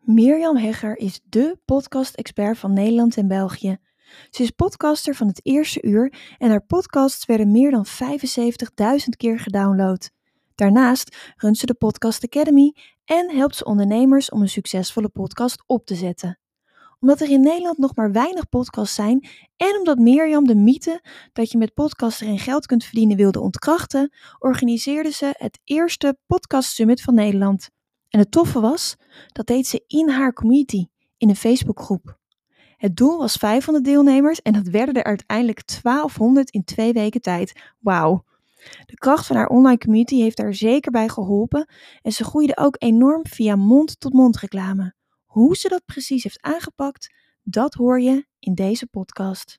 Mirjam Hegger is dé podcast-expert van Nederland en België. Ze is podcaster van het eerste uur en haar podcasts werden meer dan 75.000 keer gedownload. Daarnaast runt ze de Podcast Academy en helpt ze ondernemers om een succesvolle podcast op te zetten. Omdat er in Nederland nog maar weinig podcasts zijn en omdat Mirjam de mythe dat je met podcasten geen geld kunt verdienen wilde ontkrachten, organiseerde ze het eerste Podcast Summit van Nederland. En het toffe was, dat deed ze in haar community, in een Facebookgroep. Het doel was 500 deelnemers en dat werden er uiteindelijk 1200 in twee weken tijd. Wauw. De kracht van haar online community heeft daar zeker bij geholpen en ze groeide ook enorm via mond-tot-mond reclame. Hoe ze dat precies heeft aangepakt, dat hoor je in deze podcast.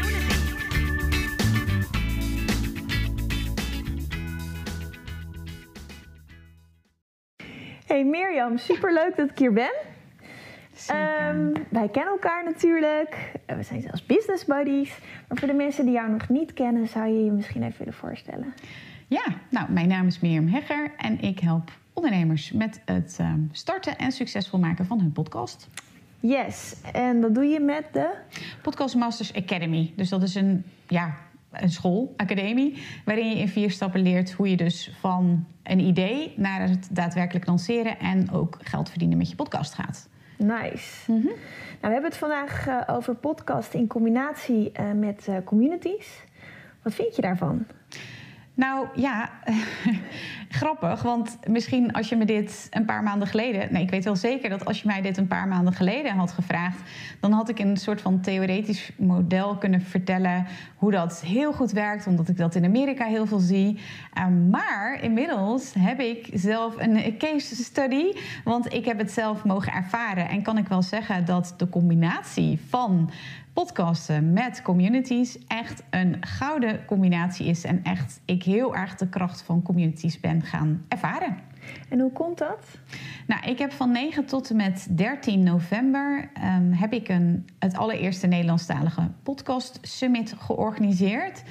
Hey Mirjam, superleuk dat ik hier ben. Um, wij kennen elkaar natuurlijk. Eh, We zijn zelfs business buddies. Maar voor de mensen die jou nog niet kennen, zou je je misschien even willen voorstellen. Ja, nou, mijn naam is Mirjam Hegger en ik help ondernemers met het ehm, starten en succesvol maken van hun podcast. Yes, en dat doe je met de... Podcast Masters Academy. Dus dat is een, ja, een school, academie, waarin je in vier stappen leert hoe je dus van een idee naar het daadwerkelijk lanceren en ook geld verdienen met je podcast gaat. Nice. Nou, we hebben het vandaag eh, over podcast in combinatie eh, met eh, communities. Wat vind je daarvan? Nou ja, grappig. Want misschien als je me dit een paar maanden geleden. Nee, ik weet wel zeker dat als je mij dit een paar maanden geleden had gevraagd. dan had ik een soort van theoretisch model kunnen vertellen. hoe dat heel goed werkt, omdat ik dat in Amerika heel veel zie. Uh, maar inmiddels heb ik zelf een case study. Want ik heb het zelf mogen ervaren. En kan ik wel zeggen dat de combinatie van podcasten met communities echt een gouden combinatie is. En echt ik heel erg de kracht van communities ben gaan ervaren. En hoe komt dat? Nou, ik heb van 9 tot en met 13 november um, heb ik een, het allereerste Nederlandstalige podcast summit georganiseerd.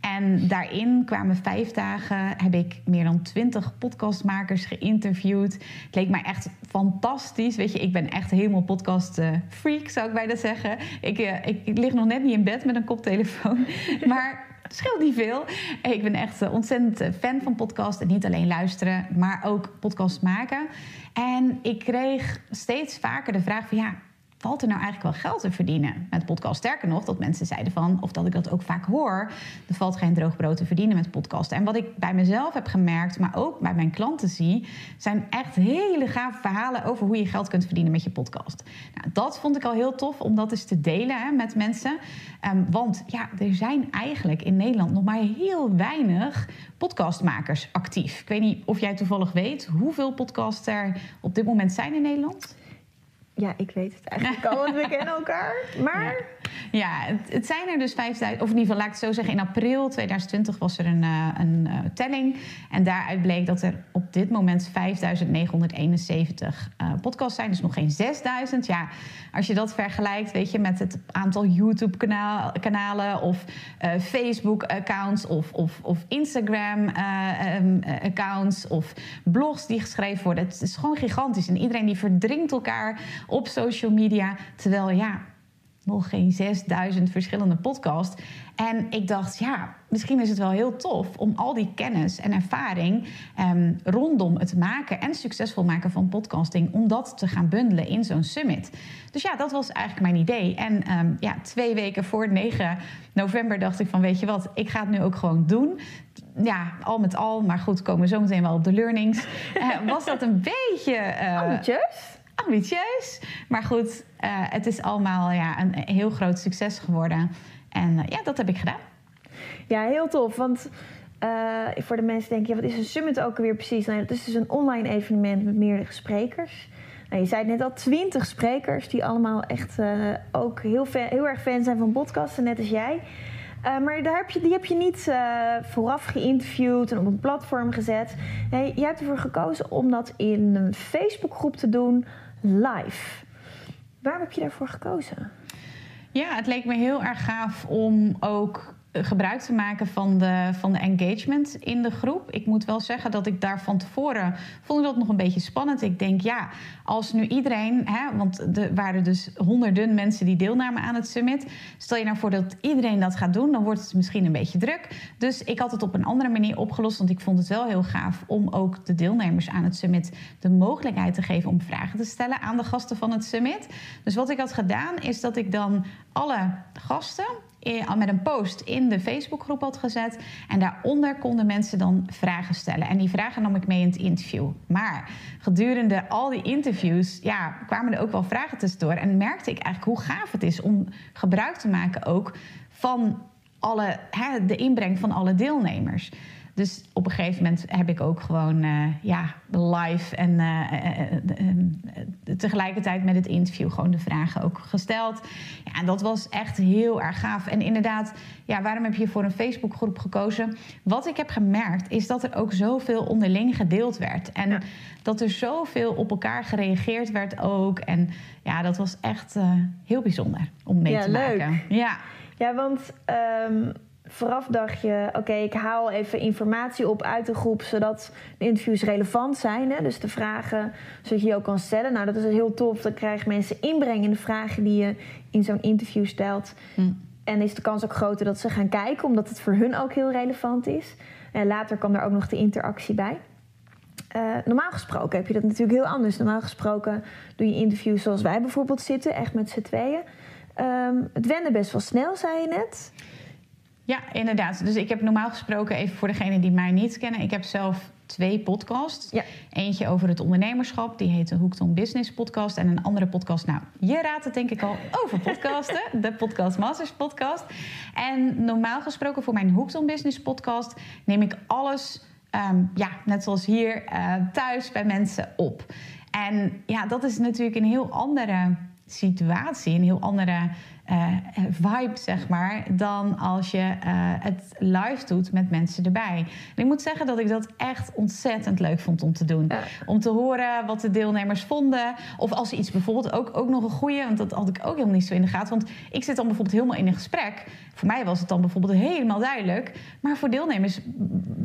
En daarin kwamen vijf dagen, heb ik meer dan twintig podcastmakers geïnterviewd. Het leek mij echt fantastisch. Weet je, ik ben echt helemaal podcast uh, freak, zou ik bijna zeggen. Ik, ik, ik lig nog net niet in bed met een koptelefoon. maar het scheelt niet veel. Ik ben echt uh, ontzettend fan van podcast. En niet alleen luisteren, maar ook podcast maken. En ik kreeg steeds vaker de vraag van ja valt er nou eigenlijk wel geld te verdienen met podcast? Sterker nog, dat mensen zeiden van, of dat ik dat ook vaak hoor, er valt geen droog brood te verdienen met podcast. En wat ik bij mezelf heb gemerkt, maar ook bij mijn klanten zie, zijn echt hele gave verhalen over hoe je geld kunt verdienen met je podcast. Nou, dat vond ik al heel tof om dat eens te delen hè, met mensen. Um, want ja, er zijn eigenlijk in Nederland nog maar heel weinig podcastmakers actief. Ik weet niet of jij toevallig weet hoeveel podcasts er op dit moment zijn in Nederland. Ja, ik weet het eigenlijk al, want we kennen elkaar. Maar... Ja, het, het, zijn er dus 5000, of in ieder geval laat ik het zo zeggen... in april 2020 was er een, uh, een uh, telling. En daaruit bleek dat er op dit moment 5971 uh, podcasts zijn. Dus nog geen 6000. Ja, als je dat vergelijkt, weet je, met het aantal YouTube-kanalen... of Facebook-accounts of, of, of Instagram-accounts... Um, of blogs die geschreven worden. Het is gewoon gigantisch. En iedereen die verdringt elkaar op social media. Terwijl ja, nog geen 6000 verschillende podcasts. En ik dacht, ja, misschien is het wel heel tof om al die kennis en ervaring um, rondom het maken en succesvol maken van podcasting, om dat te gaan bundelen in zo'n summit. Dus ja, dat was eigenlijk mijn idee. En um, ja, twee weken voor 9 november dacht ik van, weet je wat, ik ga het nu ook gewoon doen ja, al met al, maar goed, komen we zo meteen wel op de learnings. Uh, was dat een beetje. Uh, ambitieus? Ambitieus. Maar goed, uh, het is allemaal ja, een heel groot succes geworden. En ja, dat heb ik gedaan. Ja, heel tof. Want uh, voor de mensen denken, ja, wat is een summit ook alweer precies? Nou, het is dus een online evenement met meerdere sprekers. Nou, je zei net al, twintig sprekers die allemaal echt ook heel, heel erg fan zijn van podcasten, net als jij. Maar daar heb je, die heb je niet vooraf geïnterviewd en op een platform gezet. Nee, jij hebt ervoor gekozen om dat in een Facebookgroep te doen, live. Waarom heb je daarvoor gekozen? Ja, het leek me heel erg gaaf om ook gebruik te maken van de, van de engagement in de groep. Ik moet wel zeggen dat ik daar van tevoren vond dat nog een beetje spannend. Ik denk, ja, als nu iedereen, hè, want er waren dus honderden mensen die deelnamen aan het summit. Stel je nou voor dat iedereen dat gaat doen, dan wordt het misschien een beetje druk. Dus ik had het op een andere manier opgelost, want ik vond het wel heel gaaf om ook de deelnemers aan het summit de mogelijkheid te geven om vragen te stellen aan de gasten van het summit. Dus wat ik had gedaan, is dat ik dan alle gasten met een post in de Facebookgroep had gezet. En daaronder konden mensen dan vragen stellen. En die vragen nam ik mee in het interview. Maar gedurende al die interviews ja, kwamen er ook wel vragen tussendoor. En merkte ik eigenlijk hoe gaaf het is om gebruik te maken ook van alle, hè, de inbreng van alle deelnemers. Dus op een gegeven moment heb ik ook gewoon uh, ja, live en uh, tegelijkertijd met het interview gewoon de vragen ook gesteld. Ja, en dat was echt heel erg gaaf. En inderdaad, ja, waarom heb je voor een Facebookgroep gekozen? Wat ik heb gemerkt is dat er ook zoveel onderling gedeeld werd. En dat er zoveel op elkaar gereageerd werd ook. En ja, dat was echt heel bijzonder om mee te leuk. maken. Ja, ja want. Um vooraf dacht je, oké, ik haal even informatie op uit de groep, zodat de interviews relevant zijn. Hè? Dus de vragen, zodat je ook kan stellen. Nou, dat is heel tof. Dan krijgen mensen inbreng in de vragen die je in zo'n interview stelt. Hm. En is de kans ook groter dat ze gaan kijken, omdat het voor hun ook heel relevant is. En later kwam er ook nog de interactie bij. Uh, normaal gesproken heb je dat natuurlijk heel anders. Normaal gesproken doe je interviews zoals wij bijvoorbeeld zitten, echt met z'n tweeën. Um, het wende best wel snel, zei je net. Ja, inderdaad. Dus ik heb normaal gesproken, even voor degenen die mij niet kennen, ik heb zelf twee podcasts. Ja. Eentje over het ondernemerschap, die heet de Hooked on Business podcast. En een andere podcast, nou, je raadt het denk ik al, over podcasten. de Podcast Masters podcast. En normaal gesproken voor mijn Hooked on Business podcast neem ik alles, ehm, ja, net zoals hier, uh, thuis bij mensen op. En ja, dat is natuurlijk een heel andere situatie, een heel andere uh, vibe, zeg maar, dan als je uh, het live doet met mensen erbij. En ik moet zeggen dat ik dat echt ontzettend leuk vond om te doen. Om te horen wat de deelnemers vonden. Of als ze iets bijvoorbeeld ook, ook nog een goede, want dat had ik ook helemaal niet zo in de gaten. Want ik zit dan bijvoorbeeld helemaal in een gesprek. Voor mij was het dan bijvoorbeeld helemaal duidelijk. Maar voor deelnemers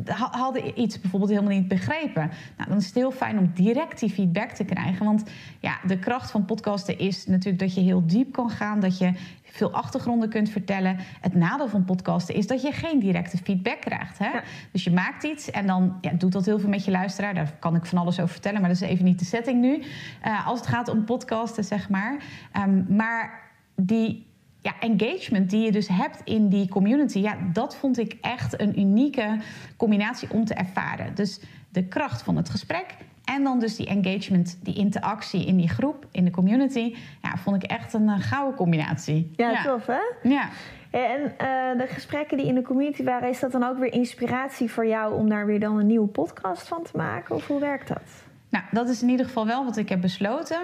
hadden iets bijvoorbeeld helemaal niet begrepen. Nou, dan is het heel fijn om direct die feedback te krijgen. Want ja, de kracht van podcasten is natuurlijk dat je heel diep kan gaan. Dat je veel achtergronden kunt vertellen. Het nadeel van podcasten is dat je geen directe feedback krijgt. Hè? Dus je maakt iets en dan ja, doet dat heel veel met je luisteraar. Daar kan ik van alles over vertellen, maar dat is even niet de setting nu. Uh, als het gaat om podcasten, zeg maar. Um, maar die ja, engagement die je dus hebt in die community, ja, dat vond ik echt een unieke combinatie om te ervaren. Dus de kracht van het gesprek en dan dus die engagement, die interactie in die groep, in de community. Ja, vond ik echt een uh, gouden combinatie. Ja, tof hè? Ja. En uh, de gesprekken die in de community waren, is dat dan ook weer inspiratie voor jou om daar weer dan een nieuwe podcast van te maken? Of hoe werkt dat? Nou, dat is in ieder geval wel wat ik heb besloten.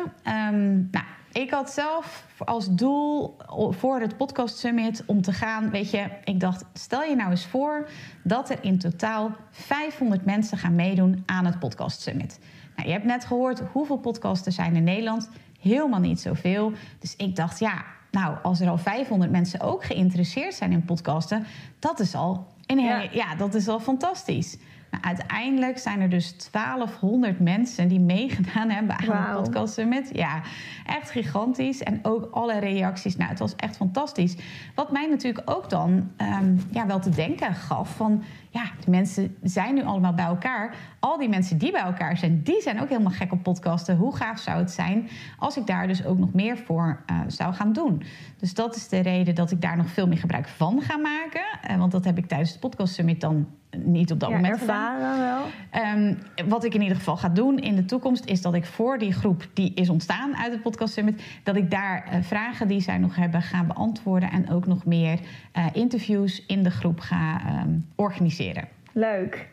Um, nou, ik had zelf als doel voor het podcast summit om te gaan, weet je, ik dacht, stel je nou eens voor dat er in totaal 500 mensen gaan meedoen aan het podcast summit. Nou, je hebt net gehoord hoeveel podcasten zijn in Nederland, helemaal niet zoveel. Dus ik dacht, ja, nou, als er al 500 mensen ook geïnteresseerd zijn in podcasten, dat is al, een ja. ja, dat is al fantastisch. Nou, uiteindelijk zijn er dus 1200 mensen die meegedaan hebben aan wow. de podcast summit. Ja, echt gigantisch. En ook alle reacties. Nou, het was echt fantastisch. Wat mij natuurlijk ook dan um, ja, wel te denken gaf van... ja, de mensen zijn nu allemaal bij elkaar. Al die mensen die bij elkaar zijn, die zijn ook helemaal gek op podcasten. Hoe gaaf zou het zijn als ik daar dus ook nog meer voor uh, zou gaan doen? Dus dat is de reden dat ik daar nog veel meer gebruik van ga maken. Uh, want dat heb ik tijdens de podcast summit dan niet op dat Ja, moment ervaren wel. Ehm, wat ik in ieder geval ga doen in de toekomst is dat ik voor die groep die is ontstaan uit het Podcast Summit, dat ik daar eh, vragen die zij nog hebben ga beantwoorden en ook nog meer eh, interviews in de groep ga ehm, organiseren. Leuk.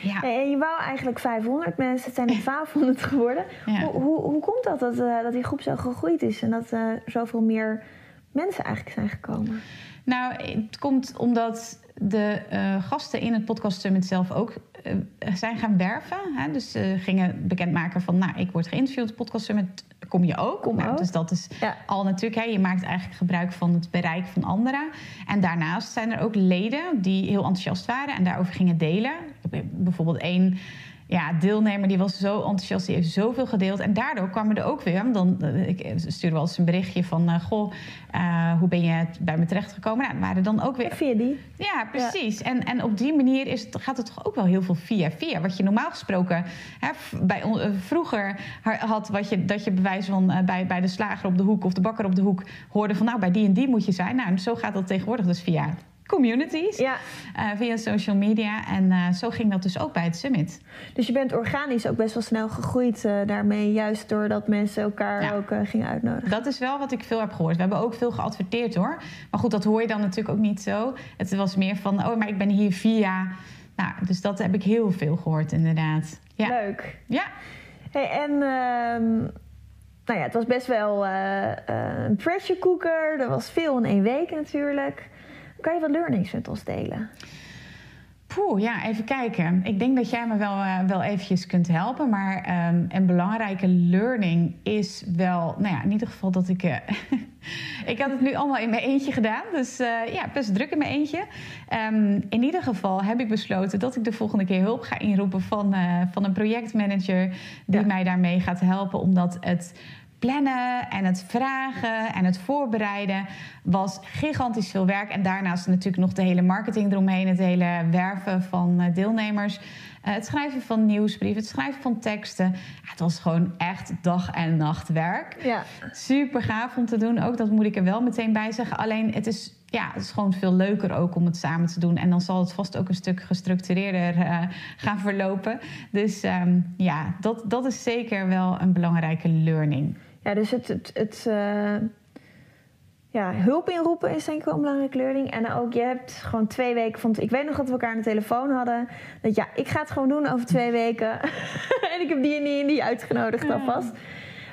Ja. En je wou eigenlijk 500 mensen, het zijn er 1200 geworden. Ja. Hoe, hoe, hoe komt dat, dat, eh, dat die groep zo gegroeid is en dat er zoveel meer mensen eigenlijk zijn gekomen? Nou, het komt omdat de eh, gasten in het Podcast Summit zelf ook eh, zijn gaan werven. Hè? Dus ze gingen bekendmaken van, nou, ik word geïnterviewd op het Podcast Summit, kom je ook? Kom Nou, ook. Dus dat is Ja. al natuurlijk, hè, je maakt eigenlijk gebruik van het bereik van anderen. En daarnaast zijn er ook leden die heel enthousiast waren en daarover gingen delen. Ik heb bijvoorbeeld één ja, deelnemer die was zo enthousiast, die heeft zoveel gedeeld. En daardoor kwamen er ook weer, dan eh, ik stuurde wel eens een berichtje van... eh, goh, eh, hoe ben je bij me terechtgekomen? Nou, waren dan ook weer Via die? ja, precies. En, en op die manier is het, gaat het toch ook wel heel veel via via. Wat je normaal gesproken hè, bij, eh, vroeger ha- had, wat je, dat je bewijs van eh, bij, bij de slager op de hoek of de bakker op de hoek hoorde van nou bij die en die moet je zijn. Nou, zo gaat dat tegenwoordig dus via communities, Ja. eh, via social media. En eh, zo ging dat dus ook bij het summit. Dus je bent organisch ook best wel snel gegroeid eh, daarmee, juist doordat mensen elkaar Ja. ook gingen uitnodigen. Dat is wel wat ik veel heb gehoord. We hebben ook veel geadverteerd hoor. Maar goed, dat hoor je dan natuurlijk ook niet zo. Het was meer van, oh, maar ik ben hier via. Nou, dus dat heb ik heel veel gehoord inderdaad. Ja. Leuk. Ja. Hey, en ehm, nou ja, het was best wel een pressure cooker. Er was veel in één week natuurlijk. Kan je wat learnings met ons delen? Poeh, ja, even kijken. Ik denk dat jij me wel, eh, wel eventjes kunt helpen. Maar ehm, een belangrijke learning is wel... Nou ja, in ieder geval dat ik... eh, ik had het nu allemaal in mijn eentje gedaan. Dus eh, ja, best druk in mijn eentje. Ehm, in ieder geval heb ik besloten dat ik de volgende keer hulp ga inroepen... van, van een projectmanager die Ja. mij daarmee gaat helpen. Omdat het plannen en het vragen en het voorbereiden was gigantisch veel werk. En daarnaast natuurlijk nog de hele marketing eromheen, het hele werven van eh, deelnemers. eh, het schrijven van nieuwsbrieven, het schrijven van teksten. Ja, het was gewoon echt dag en nacht werk. Ja. Super gaaf om te doen ook, dat moet ik er wel meteen bij zeggen. Alleen het is, ja, het is gewoon veel leuker ook om het samen te doen. En dan zal het vast ook een stuk gestructureerder eh, gaan verlopen. Dus ehm, ja, dat, dat is zeker wel een belangrijke learning. Ja, dus het, het, het eh, ja, hulp inroepen is denk ik wel een belangrijke learning. En ook, je hebt gewoon twee weken van... Ik weet nog dat we elkaar aan de telefoon hadden. Dat ja, ik ga het gewoon doen over twee weken. en ik heb die en die en die uitgenodigd alvast.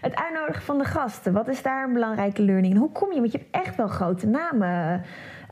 Het uitnodigen van de gasten, wat is daar een belangrijke learning? En hoe kom je, want je hebt echt wel grote namen...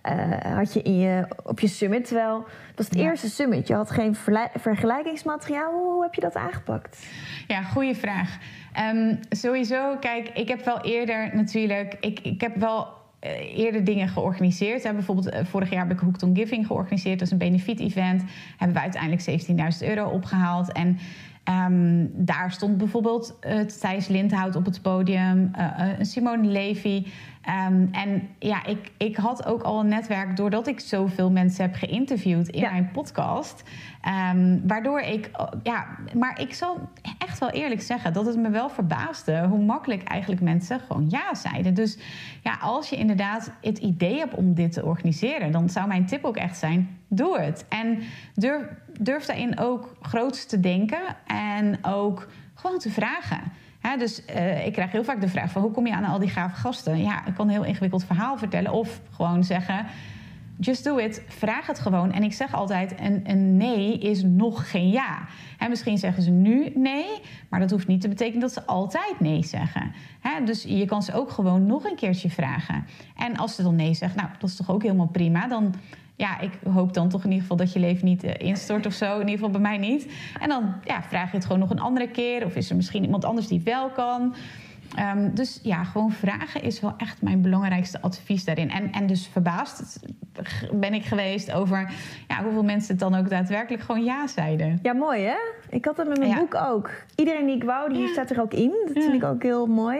eh, had je, in je op je summit. Terwijl het was het Ja. eerste summit. Je had geen vergelijkingsmateriaal. Hoe, hoe heb je dat aangepakt? Ja, goede vraag. Ehm, sowieso, kijk, ik heb wel eerder natuurlijk... Ik, ik heb wel eh, eerder dingen georganiseerd. Hè. Bijvoorbeeld eh, vorig jaar heb ik Hooked on Giving georganiseerd. Dat is een benefiet-event. Hebben we uiteindelijk 17.000 euro opgehaald. En ehm, daar stond bijvoorbeeld uh, Thijs Lindhout op het podium. eh, eh, Simone Levy. Ehm, en ja, ik, ik had ook al een netwerk... doordat ik zoveel mensen heb geïnterviewd in Ja. mijn podcast... Ehm, waardoor ik, oh, ja, maar ik zal echt wel eerlijk zeggen dat het me wel verbaasde hoe makkelijk eigenlijk mensen gewoon ja zeiden. Dus ja, als je inderdaad het idee hebt om dit te organiseren, dan zou mijn tip ook echt zijn: doe het. En durf, durf daarin ook groots te denken en ook gewoon te vragen. Hè, dus eh, ik krijg heel vaak de vraag van hoe kom je aan al die gave gasten? Ja, ik kan een heel ingewikkeld verhaal vertellen of gewoon zeggen. Just do it. Vraag het gewoon. En ik zeg altijd: een, een nee is nog geen ja. En misschien zeggen ze nu nee, maar dat hoeft niet te betekenen dat ze altijd nee zeggen. Hè, dus je kan ze ook gewoon nog een keertje vragen. En als ze dan nee zeggen, nou, dat is toch ook helemaal prima. Dan, ja, ik hoop dan toch in ieder geval dat je leven niet eh, instort of zo. In ieder geval bij mij niet. En dan ja, vraag je het gewoon nog een andere keer. Of is er misschien iemand anders die wel kan. Ehm, dus ja, gewoon vragen is wel echt mijn belangrijkste advies daarin. En, en dus verbaasd ben ik geweest over ja, hoeveel mensen het dan ook daadwerkelijk gewoon ja zeiden. Ja, mooi hè? Ik had dat met mijn Ja. boek ook. Iedereen die ik wou, die Ja. staat er ook in. Dat Ja. vind ik ook heel mooi.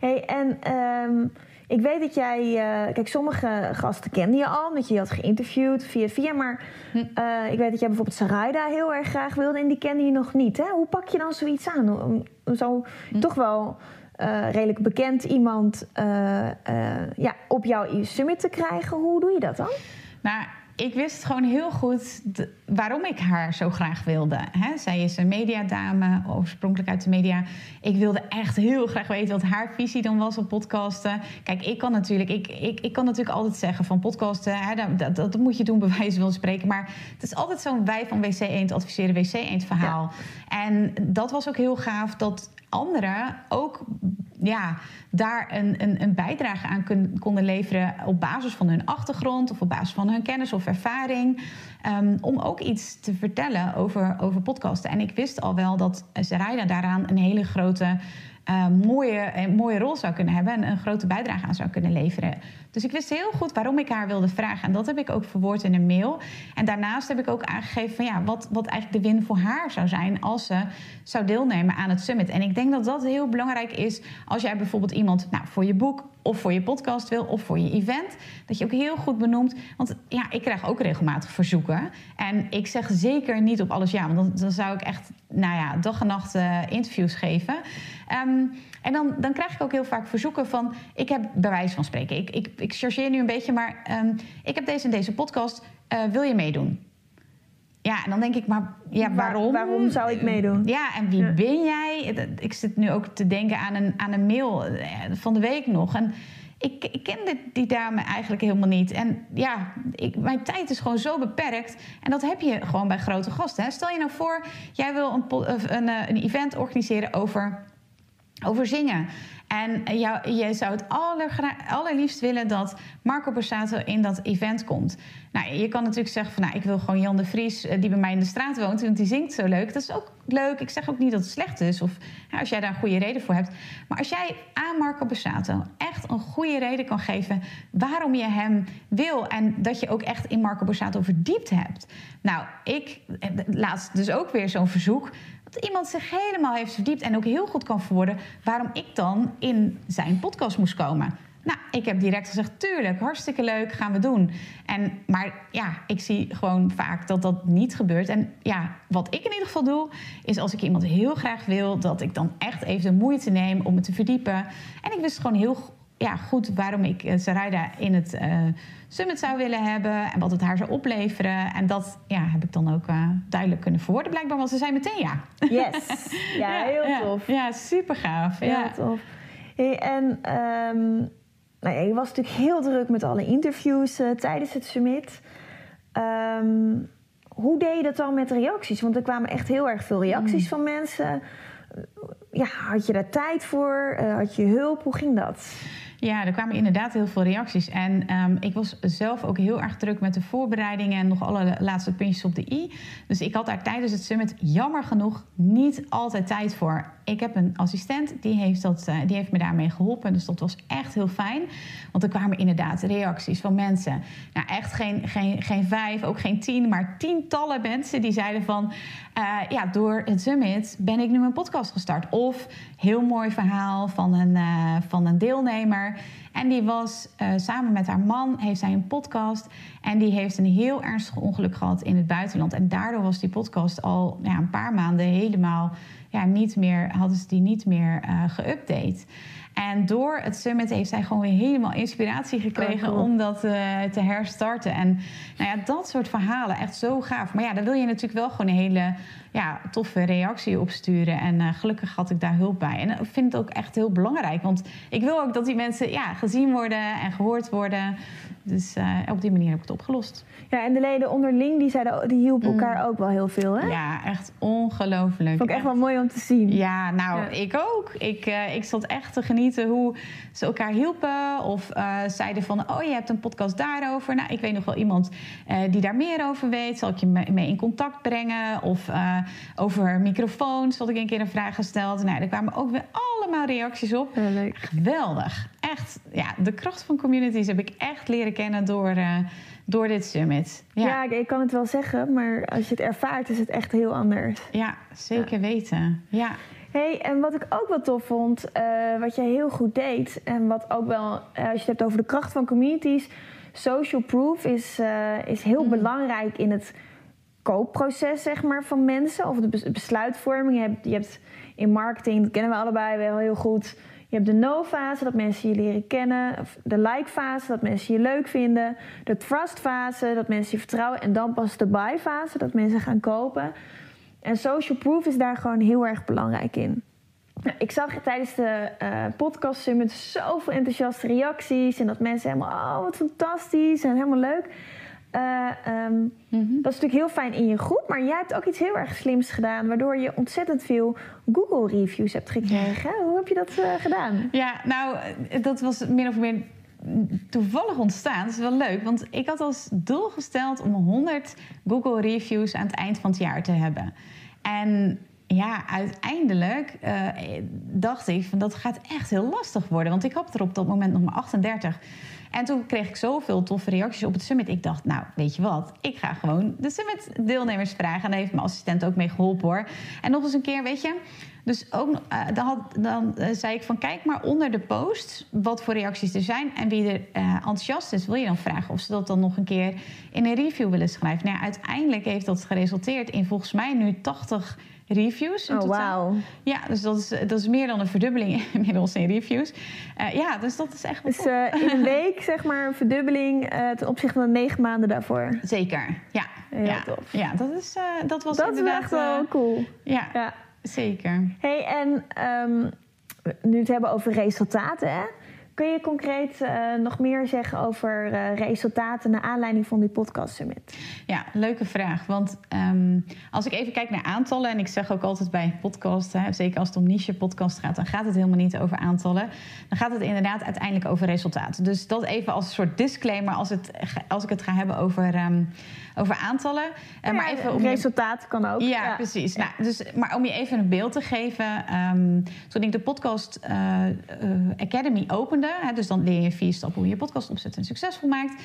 Hey, en ehm, ik weet dat jij... eh, kijk, sommige gasten kende je al, omdat je je had geïnterviewd via via. Maar Hm. eh, ik weet dat jij bijvoorbeeld Sarayda heel erg graag wilde... en die kende je nog niet. Hè? Hoe pak je dan zoiets aan? Om, om zo Hm. toch wel eh, redelijk bekend iemand ja, op jouw summit te krijgen. Hoe doe je dat dan? Nou, ik wist gewoon heel goed waarom ik haar zo graag wilde. Zij is een mediadame, oorspronkelijk uit de media. Ik wilde echt heel graag weten wat haar visie dan was op podcasten. Kijk, ik kan natuurlijk, ik, ik, ik kan natuurlijk altijd zeggen van podcasten, dat, dat, dat, moet je doen bij wijze van spreken. Maar het is altijd zo'n wij van WC Eend adviseren WC Eend verhaal. En dat was ook heel gaaf dat anderen ook ja, daar een, een, een bijdrage aan konden leveren op basis van hun achtergrond of op basis van hun kennis of ervaring. Um, om ook iets te vertellen over, over podcasten. En ik wist al wel dat Zaraida daaraan een hele grote uh, mooie, een mooie rol zou kunnen hebben en een grote bijdrage aan zou kunnen leveren. Dus ik wist heel goed waarom ik haar wilde vragen. En dat heb ik ook verwoord in een mail. En daarnaast heb ik ook aangegeven van ja, wat, wat eigenlijk de win voor haar zou zijn als ze zou deelnemen aan het summit. En ik denk dat dat heel belangrijk is als jij bijvoorbeeld iemand nou, voor je boek of voor je podcast wil of voor je event. Dat je ook heel goed benoemt. Want ja, ik krijg ook regelmatig verzoeken. En ik zeg zeker niet op alles ja, want dan, dan zou ik echt nou ja, dag en nacht uh, interviews geven. Um, en dan, dan krijg ik ook heel vaak verzoeken van... ik heb bij wijze van spreken, ik, ik, ik chargeer nu een beetje... maar um, ik heb deze en deze podcast, uh, wil je meedoen? Ja, en dan denk ik, maar ja, waarom? Waar, waarom zou ik meedoen? Ja, en wie ja. ben jij? Ik zit nu ook te denken aan een, aan een mail eh, van de week nog. En ik, ik kende die dame eigenlijk helemaal niet. En ja, ik, mijn tijd is gewoon zo beperkt. En dat heb je gewoon bij grote gasten. Hè? Stel je nou voor, jij wil een, een, een event organiseren over over zingen. En jou, je zou het allerliefst willen dat Marco Borsato in dat event komt. Nou, je kan natuurlijk zeggen van, nou, ik wil gewoon Jan de Vries, eh, die bij mij in de straat woont, want die zingt zo leuk. Dat is ook leuk. Ik zeg ook niet dat het slecht is, of als jij daar een goede reden voor hebt. Maar als jij aan Marco Borsato echt een goede reden kan geven waarom je hem wil en dat je ook echt in Marco Borsato verdiept hebt. Nou, ik eh, laatst dus ook weer zo'n verzoek dat iemand zich helemaal heeft verdiept en ook heel goed kan verwoorden waarom ik dan in zijn podcast moest komen. Nou, ik heb direct gezegd, tuurlijk, hartstikke leuk, gaan we doen. En, maar ja, ik zie gewoon vaak dat dat niet gebeurt. En ja, wat ik in ieder geval doe, is als ik iemand heel graag wil, dat ik dan echt even de moeite neem om me te verdiepen. En ik wist gewoon heel ja, goed waarom ik uh, Sarayda in het uh, summit zou willen hebben en wat het haar zou opleveren. En dat ja, heb ik dan ook uh, duidelijk kunnen verwoorden, blijkbaar, want ze zei meteen ja. Yes, ja, ja heel tof. Ja, super gaaf. Heel ja. tof. Hey, en um, nou ja, je was natuurlijk heel druk met alle interviews tijdens het summit. Um, hoe deed je dat dan met reacties? Want er kwamen echt heel erg veel reacties mm. van mensen. Ja, had je daar tijd voor? had je hulp? Hoe ging dat? Ja, er kwamen inderdaad heel veel reacties. En um, ik was zelf ook heel erg druk met de voorbereidingen en nog alle laatste puntjes op de i. Dus ik had daar tijdens het summit jammer genoeg niet altijd tijd voor. Ik heb een assistent, die heeft, dat, uh, die heeft me daarmee geholpen. Dus dat was echt heel fijn. Want er kwamen inderdaad reacties van mensen. Nou, echt geen, geen, geen vijf, ook geen tien, maar tientallen mensen die zeiden van... Uh, ja, door het summit ben ik nu mijn podcast gestart. Of heel mooi verhaal van een, uh, van een deelnemer. En die was uh, samen met haar man, heeft zij een podcast. En die heeft een heel ernstig ongeluk gehad in het buitenland. En daardoor was die podcast al ja, een paar maanden helemaal ja, niet meer, hadden ze die niet meer uh, geüpdate. En door het summit heeft zij gewoon weer helemaal inspiratie gekregen oh, om dat uh, te herstarten. En nou ja, dat soort verhalen, echt zo gaaf. Maar ja, daar wil je natuurlijk wel gewoon een hele ja, toffe reactie op sturen. En uh, gelukkig had ik daar hulp bij. En ik vind het ook echt heel belangrijk. Want ik wil ook dat die mensen ja, gezien worden en gehoord worden. Dus uh, op die manier heb ik het opgelost. Ja, en de leden onderling, die, zeiden, die hielpen mm. elkaar ook wel heel veel, hè? Ja, echt ongelooflijk. Vond ik echt wel mooi om te zien. Ja, nou, ja. ik ook. Ik, ik zat echt te genieten hoe ze elkaar hielpen. Of uh, zeiden van, oh, je hebt een podcast daarover. Nou, ik weet nog wel iemand die daar meer over weet. Zal ik je mee in contact brengen? Of over microfoons had ik een keer een vraag gesteld. Nou, er kwamen ook weer allemaal reacties op. Ja, leuk. Geweldig. Echt, ja, de kracht van communities heb ik echt leren kennen door, door dit summit. Ja. ja, ik kan het wel zeggen, maar als je het ervaart is het echt heel anders. Ja, zeker ja. weten. Ja. Hey, en wat ik ook wel tof vond, uh, wat jij heel goed deed, en wat ook wel, uh, als je het hebt over de kracht van communities, social proof is, uh, is heel mm. belangrijk in het koopproces zeg maar, van mensen, of de besluitvorming. Je hebt, je hebt in marketing, dat kennen we allebei wel heel goed Je hebt de no-fase, dat mensen je leren kennen. De like-fase, dat mensen je leuk vinden. De trust-fase, dat mensen je vertrouwen. En dan pas de buy-fase, dat mensen gaan kopen. En social proof is daar gewoon heel erg belangrijk in. Nou, ik zag tijdens de eh, podcast summit zoveel enthousiaste reacties. En dat mensen helemaal, oh wat fantastisch en helemaal leuk. Eh, ehm, Dat is natuurlijk heel fijn in je groep. Maar jij hebt ook iets heel erg slims gedaan. Waardoor je ontzettend veel Google reviews hebt gekregen. Hoe heb je dat eh, gedaan? Ja, nou, dat was min of meer toevallig ontstaan. Dat is wel leuk, want ik had als doel gesteld om 100 Google reviews aan het eind van het jaar te hebben. En ja, uiteindelijk eh, dacht ik van dat gaat echt heel lastig worden. Want ik had er op dat moment nog maar 38. En toen kreeg ik zoveel toffe reacties op het summit. Ik dacht, nou, weet je wat? Ik ga gewoon de summit deelnemers vragen. En daar heeft mijn assistent ook mee geholpen hoor. En nog eens een keer, weet je... Dus ook, uh, dan, had, dan uh, zei ik van kijk maar onder de post wat voor reacties er zijn en wie er uh, enthousiast is, wil je dan vragen of ze dat dan nog een keer in een review willen schrijven. Nou ja, uiteindelijk heeft dat geresulteerd in volgens mij nu 80 reviews. In oh, totaal. wauw. Ja, dus dat is, dat is meer dan een verdubbeling inmiddels in reviews. ja, dus dat is echt wel Dus in een week zeg maar een verdubbeling ten opzichte van negen maanden daarvoor. Zeker, ja. Heel ja, tof. Ja, dat, is, dat was dat is inderdaad... echt wel cool. ja. ja. Zeker. hey, en um, nu het hebben over resultaten, hè? Kun je concreet uh, nog meer zeggen over uh, resultaten naar aanleiding van die podcast summit? Ja, leuke vraag. Want um, als ik even kijk naar aantallen, en ik zeg ook altijd bij podcast, hè, zeker als het om niche podcast gaat, dan gaat het helemaal niet over aantallen. Dan gaat het inderdaad uiteindelijk over resultaten. Dus dat even als een soort disclaimer als, het, als ik het ga hebben over. Um, over aantallen. Ja, maar even om resultaat kan ook. Ja, ja. precies. Ja. Nou, dus, maar om je even een beeld te geven. Um, toen ik de podcast uh, Academy opende... Hè, dus dan leer je vier stappen hoe je podcast opzet en succesvol maakt...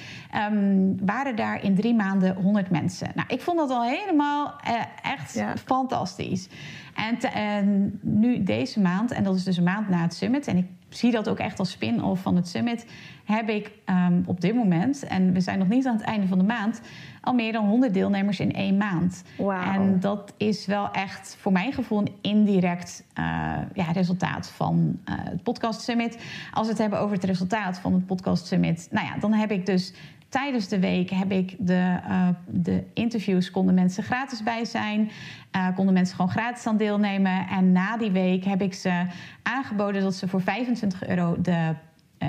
Um, waren daar in drie maanden 100 mensen. Nou, ik vond dat al helemaal uh, echt ja. fantastisch. En, te, en nu deze maand, en dat is dus een maand na het summit... en ik zie dat ook echt als spin-off van het summit... heb ik um, op dit moment, en we zijn nog niet aan het einde van de maand... al meer dan 100 deelnemers in één maand. Wow. En dat is wel echt voor mijn gevoel een indirect uh, ja, resultaat van uh, het podcast summit. Als we het hebben over het resultaat van het podcast summit... nou ja, dan heb ik dus tijdens de week heb ik de, uh, de interviews, konden mensen gratis bij zijn. Uh, konden mensen gewoon gratis aan deelnemen. En na die week heb ik ze aangeboden dat ze voor 25 euro de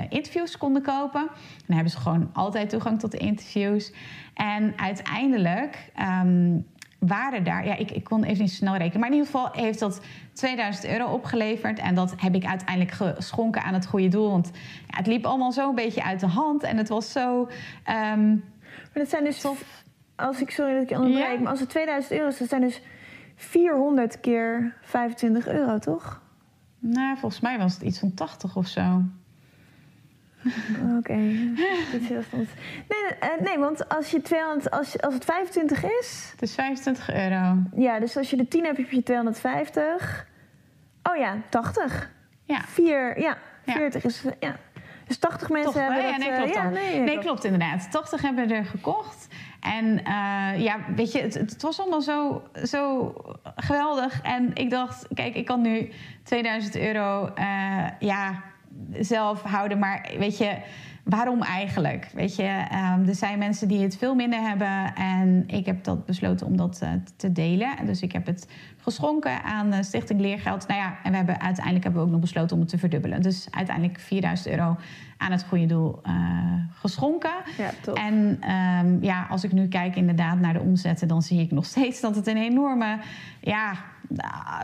interviews konden kopen. En dan hebben ze gewoon altijd toegang tot de interviews. En uiteindelijk um, waren daar, ja, ik, ik kon even niet snel rekenen, maar in ieder geval heeft dat 2000 euro opgeleverd. En dat heb ik uiteindelijk geschonken aan het goede doel. Want ja, het liep allemaal zo een beetje uit de hand en het was zo. Um, maar dat zijn dus, tof. als ik sorry dat ik je onderbreek, ja. maar als het 2000 euro is, dat zijn dus 400 keer 25 euro, toch? Nou, volgens mij was het iets van 80 of zo. Oké. Okay. nee, uh, nee, want als, je 200, als, als het 25 is... Het is 25 euro. Ja, dus als je de 10 hebt, heb je 250. Oh ja, 80. Ja. 4, ja, 40 ja. is... Ja. Dus 80 mensen Toch, hebben ja, dat, nee, klopt, uh, ja, nee, nee, klopt inderdaad. 80 hebben er gekocht. En uh, ja, weet je, het, het, was allemaal zo, zo geweldig. En ik dacht, kijk, ik kan nu 2000 euro... Uh, ja, zelf houden. Maar weet je, waarom eigenlijk? Weet je, um, er zijn mensen die het veel minder hebben. En ik heb dat besloten om dat uh, te delen. Dus ik heb het geschonken aan de Stichting Leergeld. Nou ja, en we hebben uiteindelijk hebben we ook nog besloten om het te verdubbelen. Dus uiteindelijk 4000 euro aan het goede doel uh, geschonken. Ja. En um, ja, als ik nu kijk inderdaad naar de omzetten, dan zie ik nog steeds dat het een enorme ja,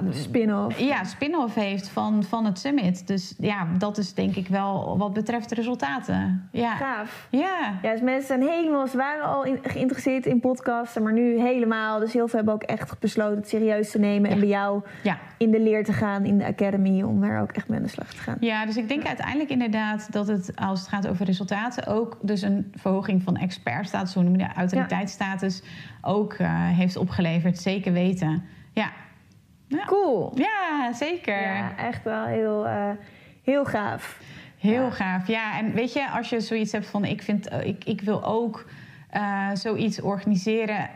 spin-off. Ja, spin-off heeft van, van het summit. Dus ja, dat is denk ik wel wat betreft de resultaten. Ja. Gaaf. Ja. ja dus mensen zijn helemaal, ze waren al in, geïnteresseerd in podcasten, maar nu helemaal. Dus heel veel hebben ook echt besloten het serieus te nemen ja. en bij jou ja. in de leer te gaan, in de academy, om daar ook echt mee aan de slag te gaan. Ja, dus ik denk uiteindelijk inderdaad dat het, als het gaat over resultaten, ook dus een verhoging van expertstatus, hoe noem je de autoriteitsstatus, ook uh, heeft opgeleverd. Zeker weten. Ja. Ja. Cool. Ja, zeker. Ja, echt wel heel, uh, heel gaaf. Heel ja. gaaf. Ja, en weet je, als je zoiets hebt van ik vind, ik, ik wil ook uh, zoiets organiseren.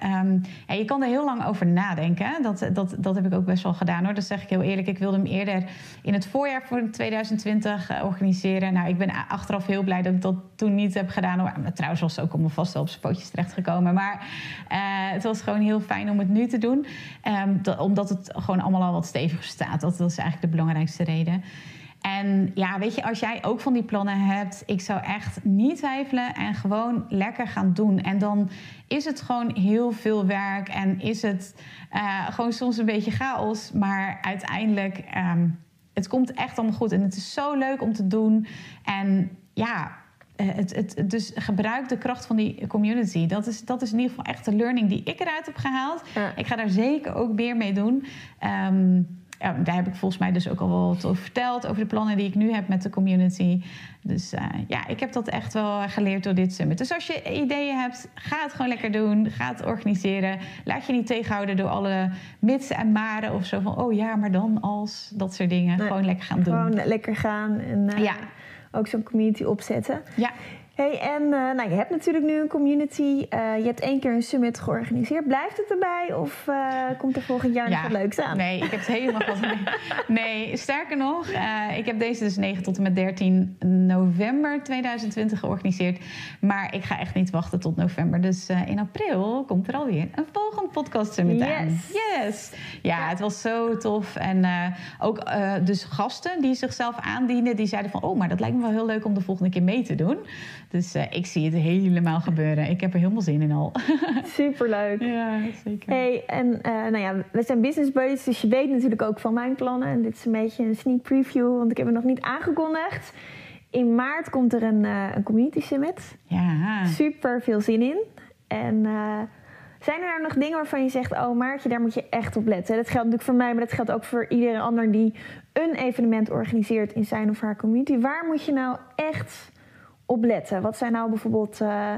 Ja, je kan er heel lang over nadenken. Dat, dat, dat heb ik ook best wel gedaan hoor. Dat zeg ik heel eerlijk. Ik wilde hem eerder in het voorjaar voor 2020 uh, organiseren. Nou, ik ben achteraf heel blij dat ik dat toen niet heb gedaan. Hoor. Trouwens was ook allemaal vast wel op zijn pootjes terechtgekomen. Maar uh, het was gewoon heel fijn om het nu te doen. Dat, omdat het gewoon allemaal al wat steviger staat. Dat, dat is eigenlijk de belangrijkste reden. En ja, weet je, als jij ook van die plannen hebt, ik zou echt niet twijfelen en gewoon lekker gaan doen. En dan is het gewoon heel veel werk en is het uh, gewoon soms een beetje chaos, maar uiteindelijk, um, het komt echt allemaal goed. En het is zo leuk om te doen. En ja, uh, het, het, dus gebruik de kracht van die community. Dat is, dat is in ieder geval echt de learning die ik eruit heb gehaald. Ja. Ik ga daar zeker ook meer mee doen. Um, ja, daar heb ik volgens mij dus ook al wat over verteld. Over de plannen die ik nu heb met de community. Dus uh, ja, ik heb dat echt wel geleerd door dit summit. Dus als je ideeën hebt, ga het gewoon lekker doen. Ga het organiseren. Laat je niet tegenhouden door alle mitsen en maren of zo van... oh ja, maar dan als, dat soort dingen. Nee, gewoon lekker gaan gewoon doen. Gewoon lekker gaan en uh, ja. ook zo'n community opzetten. Ja. Hey, en uh, nou, je hebt natuurlijk nu een community. Uh, je hebt één keer een summit georganiseerd. Blijft het erbij of uh, komt er volgend jaar ja, nog wat leuks aan? Nee, ik heb het helemaal gehad. Nee, sterker nog, ik heb deze dus 9 tot en met 13 november 2020 georganiseerd. Maar ik ga echt niet wachten tot november. Dus in april komt er alweer een volgende podcast summit yes. aan. Yes! Ja, ja, het was zo tof. En ook dus gasten die zichzelf aandienden, die zeiden van... oh, maar dat lijkt me wel heel leuk om de volgende keer mee te doen. Dus uh, ik zie het helemaal gebeuren. Ik heb er helemaal zin in al. Superleuk. Ja, zeker. Hey, en uh, nou ja, we zijn business buddies, dus je weet natuurlijk ook van mijn plannen. En dit is een beetje een sneak preview, want ik heb het nog niet aangekondigd. In maart komt er een, uh, een community summit. Ja. Super veel zin in. En zijn er nou nog dingen waarvan je zegt: Oh, Maartje, daar moet je echt op letten? Dat geldt natuurlijk voor mij, maar dat geldt ook voor iedereen ander die een evenement organiseert in zijn of haar community. Waar moet je nou echt op letten? Wat zijn nou bijvoorbeeld uh,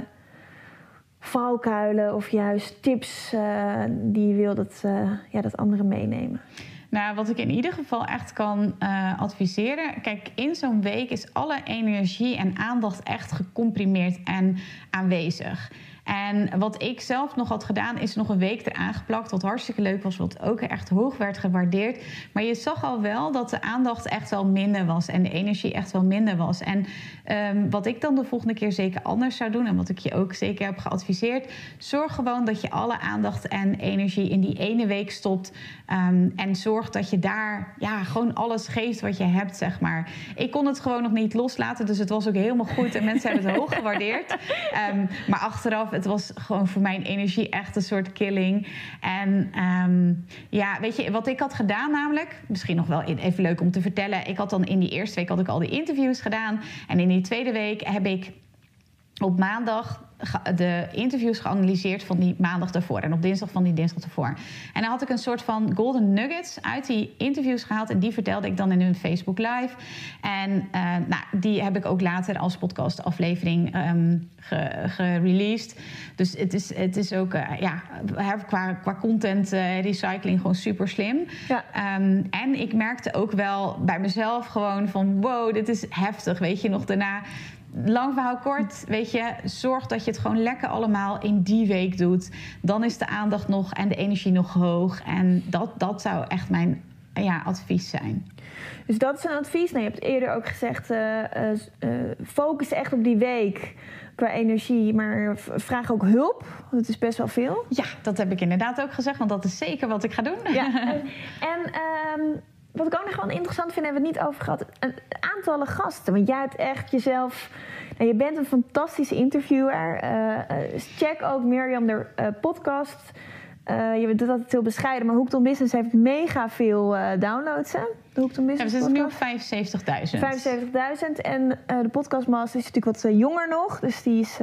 valkuilen of juist tips uh, die je wil dat, uh, ja, dat anderen meenemen? Nou, wat ik in ieder geval echt kan adviseren. Kijk, in zo'n week is alle energie en aandacht echt gecomprimeerd en aanwezig. En wat ik zelf nog had gedaan, is nog een week eraan geplakt. Wat hartstikke leuk was, wat ook echt hoog werd gewaardeerd. Maar je zag al wel dat de aandacht echt wel minder was. En de energie echt wel minder was. En um, wat ik dan de volgende keer zeker anders zou doen. En wat ik je ook zeker heb geadviseerd. Zorg gewoon dat je alle aandacht en energie in die ene week stopt. Um, en zorg dat je daar ja, gewoon alles geeft wat je hebt, zeg maar. Ik kon het gewoon nog niet loslaten. Dus het was ook helemaal goed. En mensen hebben het hoog gewaardeerd. Um, maar achteraf het was gewoon voor mijn energie echt een soort killing. En um, ja, weet je, wat ik had gedaan namelijk, misschien nog wel even leuk om te vertellen. Ik had dan in die eerste week had ik al die interviews gedaan. En in die tweede week heb ik op maandag de interviews geanalyseerd van die maandag daarvoor en op dinsdag van die dinsdag daarvoor. En dan had ik een soort van golden nuggets uit die interviews gehaald en die vertelde ik dan in een Facebook Live. En uh, nou, die heb ik ook later als podcast aflevering um, gereleased. dus het is, het is ook uh, ja, qua, qua content uh, recycling gewoon super slim. Ja. Um, en ik merkte ook wel bij mezelf gewoon van wow, dit is heftig. Weet je nog daarna lang verhaal kort, weet je, zorg dat je het gewoon lekker allemaal in die week doet. Dan is de aandacht nog en de energie nog hoog. En dat, dat zou echt mijn ja, advies zijn. Dus dat is een advies. Nou, je hebt eerder ook gezegd, uh, uh, focus echt op die week qua energie, maar vraag ook hulp. Dat is best wel veel. Ja, dat heb ik inderdaad ook gezegd, want dat is zeker wat ik ga doen. Ja. en, en um, wat ik ook nog wel interessant vind, hebben we het niet over gehad. Een aantallen gasten. Want jij hebt echt jezelf. Nou, je bent een fantastische interviewer. Uh, check ook Mirjam de uh, podcast. Uh, je doet altijd heel bescheiden, maar Hoekton Business heeft mega veel downloads. Hè? De Hoekton Business. Ja, we zitten nu op 75.000. 75.000. En de Podcastmaster is natuurlijk wat jonger nog. Dus die is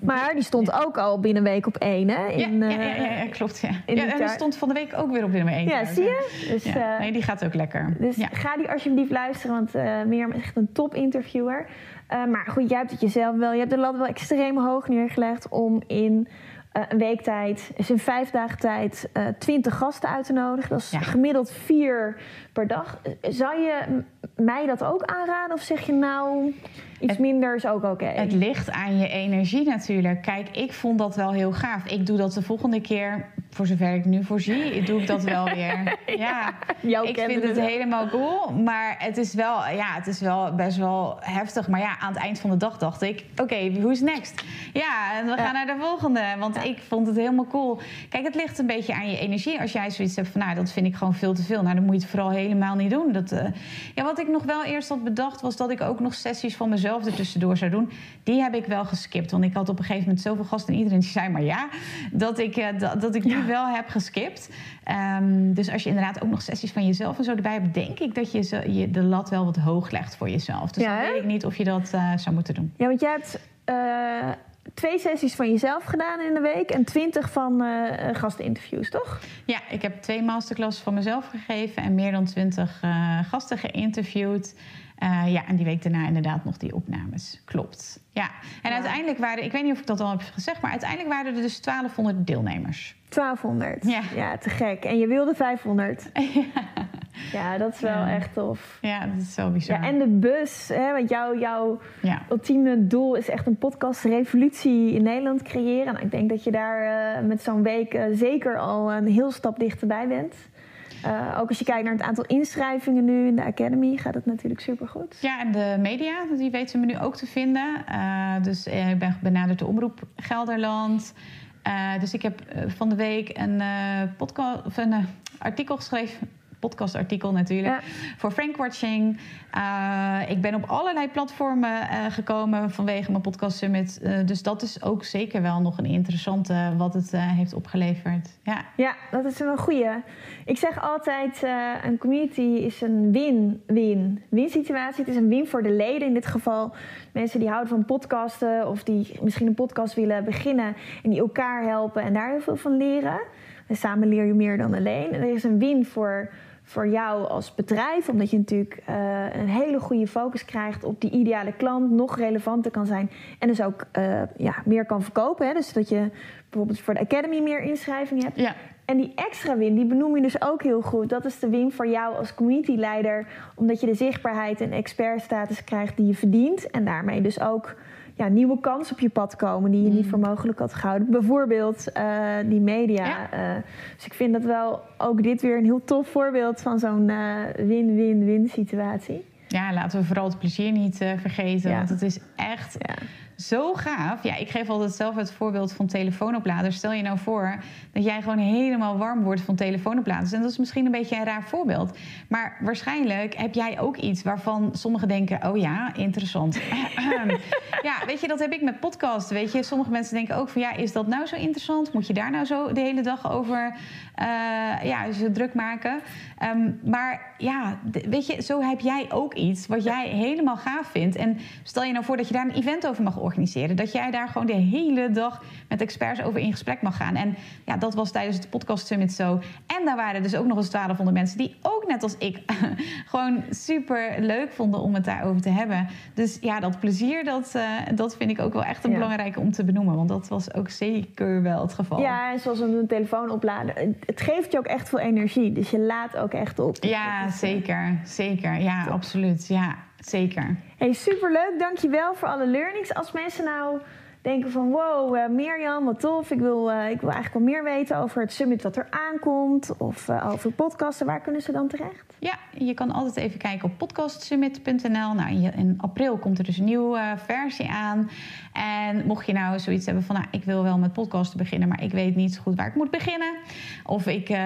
maar die stond ook al binnen een week op één, hè? In, ja, ja, ja, ja, klopt, ja. ja en die stond van de week ook weer op nummer één. Ja, zie je? Dus, ja. Nee, die gaat ook lekker. Dus ga die alsjeblieft luisteren, want uh, Mirjam is echt een top interviewer. Uh, maar goed, jij hebt het jezelf wel, je hebt de lat wel extreem hoog neergelegd om in uh, een week tijd, is in vijf dagen tijd uh, twintig gasten uit te nodigen. Dat is ja. gemiddeld vier per dag. Zou je mij dat ook aanraden? Of zeg je nou, iets minder is ook oké? Het ligt aan je energie natuurlijk. Kijk, ik vond dat wel heel gaaf. Ik doe dat de volgende keer, voor zover ik nu voorzie, doe ik dat wel weer. ja, ja. ik vind het helemaal cool. Maar het is, wel, ja, het is wel best wel heftig. Maar ja, aan het eind van de dag dacht ik, oké, okay, who's next? Ja, en we gaan naar de volgende. Want ik vond het helemaal cool. Kijk, het ligt een beetje aan je energie. Als jij zoiets hebt van, nou, dat vind ik gewoon veel te veel. Nou, dan moet je het vooral helemaal niet doen. Dat, uh... ja, wat ik nog wel eerst had bedacht, was dat ik ook nog sessies van mezelf er tussendoor zou doen. Die heb ik wel geskipt. Want ik had op een gegeven moment zoveel gasten en iedereen die zei maar ja. Dat ik, uh, dat, dat, ik die wel heb geskipt. Um, dus als je inderdaad ook nog sessies van jezelf en zo erbij hebt, denk ik dat je, je de lat wel wat hoog legt voor jezelf. Dus ja, dan weet ik niet of je dat uh, zou moeten doen. Ja, want jij hebt twee sessies van jezelf gedaan in de week en twintig van uh, gasteninterviews, toch? Ja, ik heb twee masterclasses van mezelf gegeven en meer dan twintig uh, gasten geïnterviewd. Uh, ja, en die week daarna inderdaad nog die opnames. Klopt. Ja. En ja. uiteindelijk waren, ik weet niet of ik dat al heb gezegd, maar uiteindelijk waren er dus 1200 deelnemers. 1200? Ja. Ja, te gek. En je wilde 500? ja. Ja, dat is wel ja. echt tof. Ja, dat is zo bizar. Ja, en de bus, hè, want jou, jouw ja. ultieme doel is echt een podcastrevolutie in Nederland creëren. Nou, ik denk dat je daar uh, met zo'n week uh, zeker al een heel stap dichterbij bent. Uh, ook als je kijkt naar het aantal inschrijvingen nu in de Academy, gaat het natuurlijk supergoed. Ja, en de media, die weten we nu ook te vinden. dus ik ben benaderd de Omroep Gelderland. dus ik heb van de week een, podcast, een artikel geschreven podcastartikel natuurlijk. Voor Frankwatching. Uh, ik ben op allerlei platformen uh, gekomen vanwege mijn podcast summit. Uh, dus dat is ook zeker wel nog een interessante wat het heeft opgeleverd. Ja. ja, dat is een goeie. Ik zeg altijd, een community is een win-win-win situatie. Het is een win voor de leden in dit geval. Mensen die houden van podcasten of die misschien een podcast willen beginnen en die elkaar helpen en daar heel veel van leren. En samen leer je meer dan alleen. En er is een win voor voor jou als bedrijf, omdat je natuurlijk uh, een hele goede focus krijgt op die ideale klant, nog relevanter kan zijn en dus ook uh, ja, meer kan verkopen. Hè? Dus dat je bijvoorbeeld voor de Academy meer inschrijving hebt. Ja. En die extra win, die benoem je dus ook heel goed. Dat is de win voor jou als community leider, omdat je de zichtbaarheid en expertstatus krijgt die je verdient en daarmee dus ook ja, nieuwe kansen op je pad komen die je niet mm. voor mogelijk had gehouden. Bijvoorbeeld uh, die media. Ja. Uh, dus ik vind dat wel ook dit weer een heel tof voorbeeld van zo'n uh, win-win-win situatie. Ja, laten we vooral het plezier niet vergeten. Ja. Want het is echt. Ja zo gaaf. Ja, ik geef altijd zelf het voorbeeld van telefoonopladers. Stel je nou voor dat jij gewoon helemaal warm wordt van telefoonopladers. En dat is misschien een beetje een raar voorbeeld. Maar waarschijnlijk heb jij ook iets waarvan sommigen denken: oh ja, interessant. ja, weet je, dat heb ik met podcast. Weet je, sommige mensen denken ook van ja, is dat nou zo interessant? Moet je daar nou zo de hele dag over uh, ja, je druk maken? Um, maar ja, weet je, zo heb jij ook iets wat jij helemaal gaaf vindt. En stel je nou voor dat je daar een event over mag organiseren. Dat jij daar gewoon de hele dag met experts over in gesprek mag gaan. En ja, dat was tijdens het podcast summit zo. En daar waren dus ook nog eens 1200 mensen die ook net als ik gewoon super leuk vonden om het daarover te hebben. Dus ja, dat plezier, dat, uh, dat vind ik ook wel echt een ja. belangrijke om te benoemen. Want dat was ook zeker wel het geval. Ja, en zoals een telefoon opladen. Het geeft je ook echt veel energie. Dus je laat ook echt op. Ja, zeker. Zeker. Ja, Top. absoluut. Ja, zeker. Hey, superleuk. Dankjewel voor alle learnings. Als mensen nou denken van wow, uh, Mirjam, wat tof. Ik wil, uh, ik wil eigenlijk wel meer weten over het summit wat er aankomt. Of uh, over podcasten. Waar kunnen ze dan terecht? Ja, je kan altijd even kijken op podcastsummit.nl. Nou, in april komt er dus een nieuwe versie aan. En mocht je nou zoiets hebben van... Nou, ik wil wel met podcasten beginnen, maar ik weet niet zo goed waar ik moet beginnen. Of ik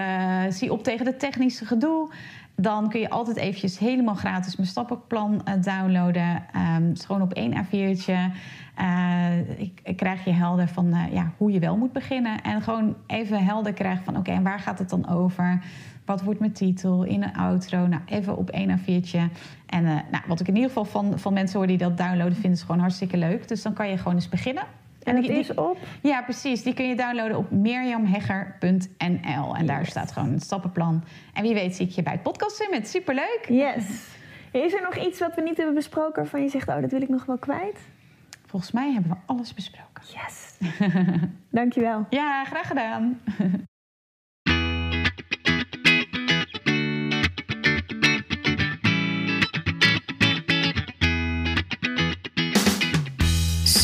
zie op tegen de technische gedoe dan kun je altijd eventjes helemaal gratis mijn stappenplan uh, downloaden. Um, is gewoon op één A4'tje. Uh, ik, krijg je helder van uh, ja, hoe je wel moet beginnen. En gewoon even helder krijgen van oké, en waar gaat het dan over? Wat wordt mijn titel in een outro? Nou, even op één A4'tje. En nou, wat ik in ieder geval van, van mensen hoor die dat downloaden, vinden ze gewoon hartstikke leuk. Dus dan kan je gewoon eens beginnen. En die, is op? Ja, precies. Die kun je downloaden op mirjamhegger.nl. En daar staat gewoon een stappenplan. En wie weet zie ik je bij het podcast Summit. Superleuk! Yes. Is er nog iets wat we niet hebben besproken waarvan je zegt... oh, dat wil ik nog wel kwijt? Volgens mij hebben we alles besproken. Yes. Dankjewel. Ja, graag gedaan.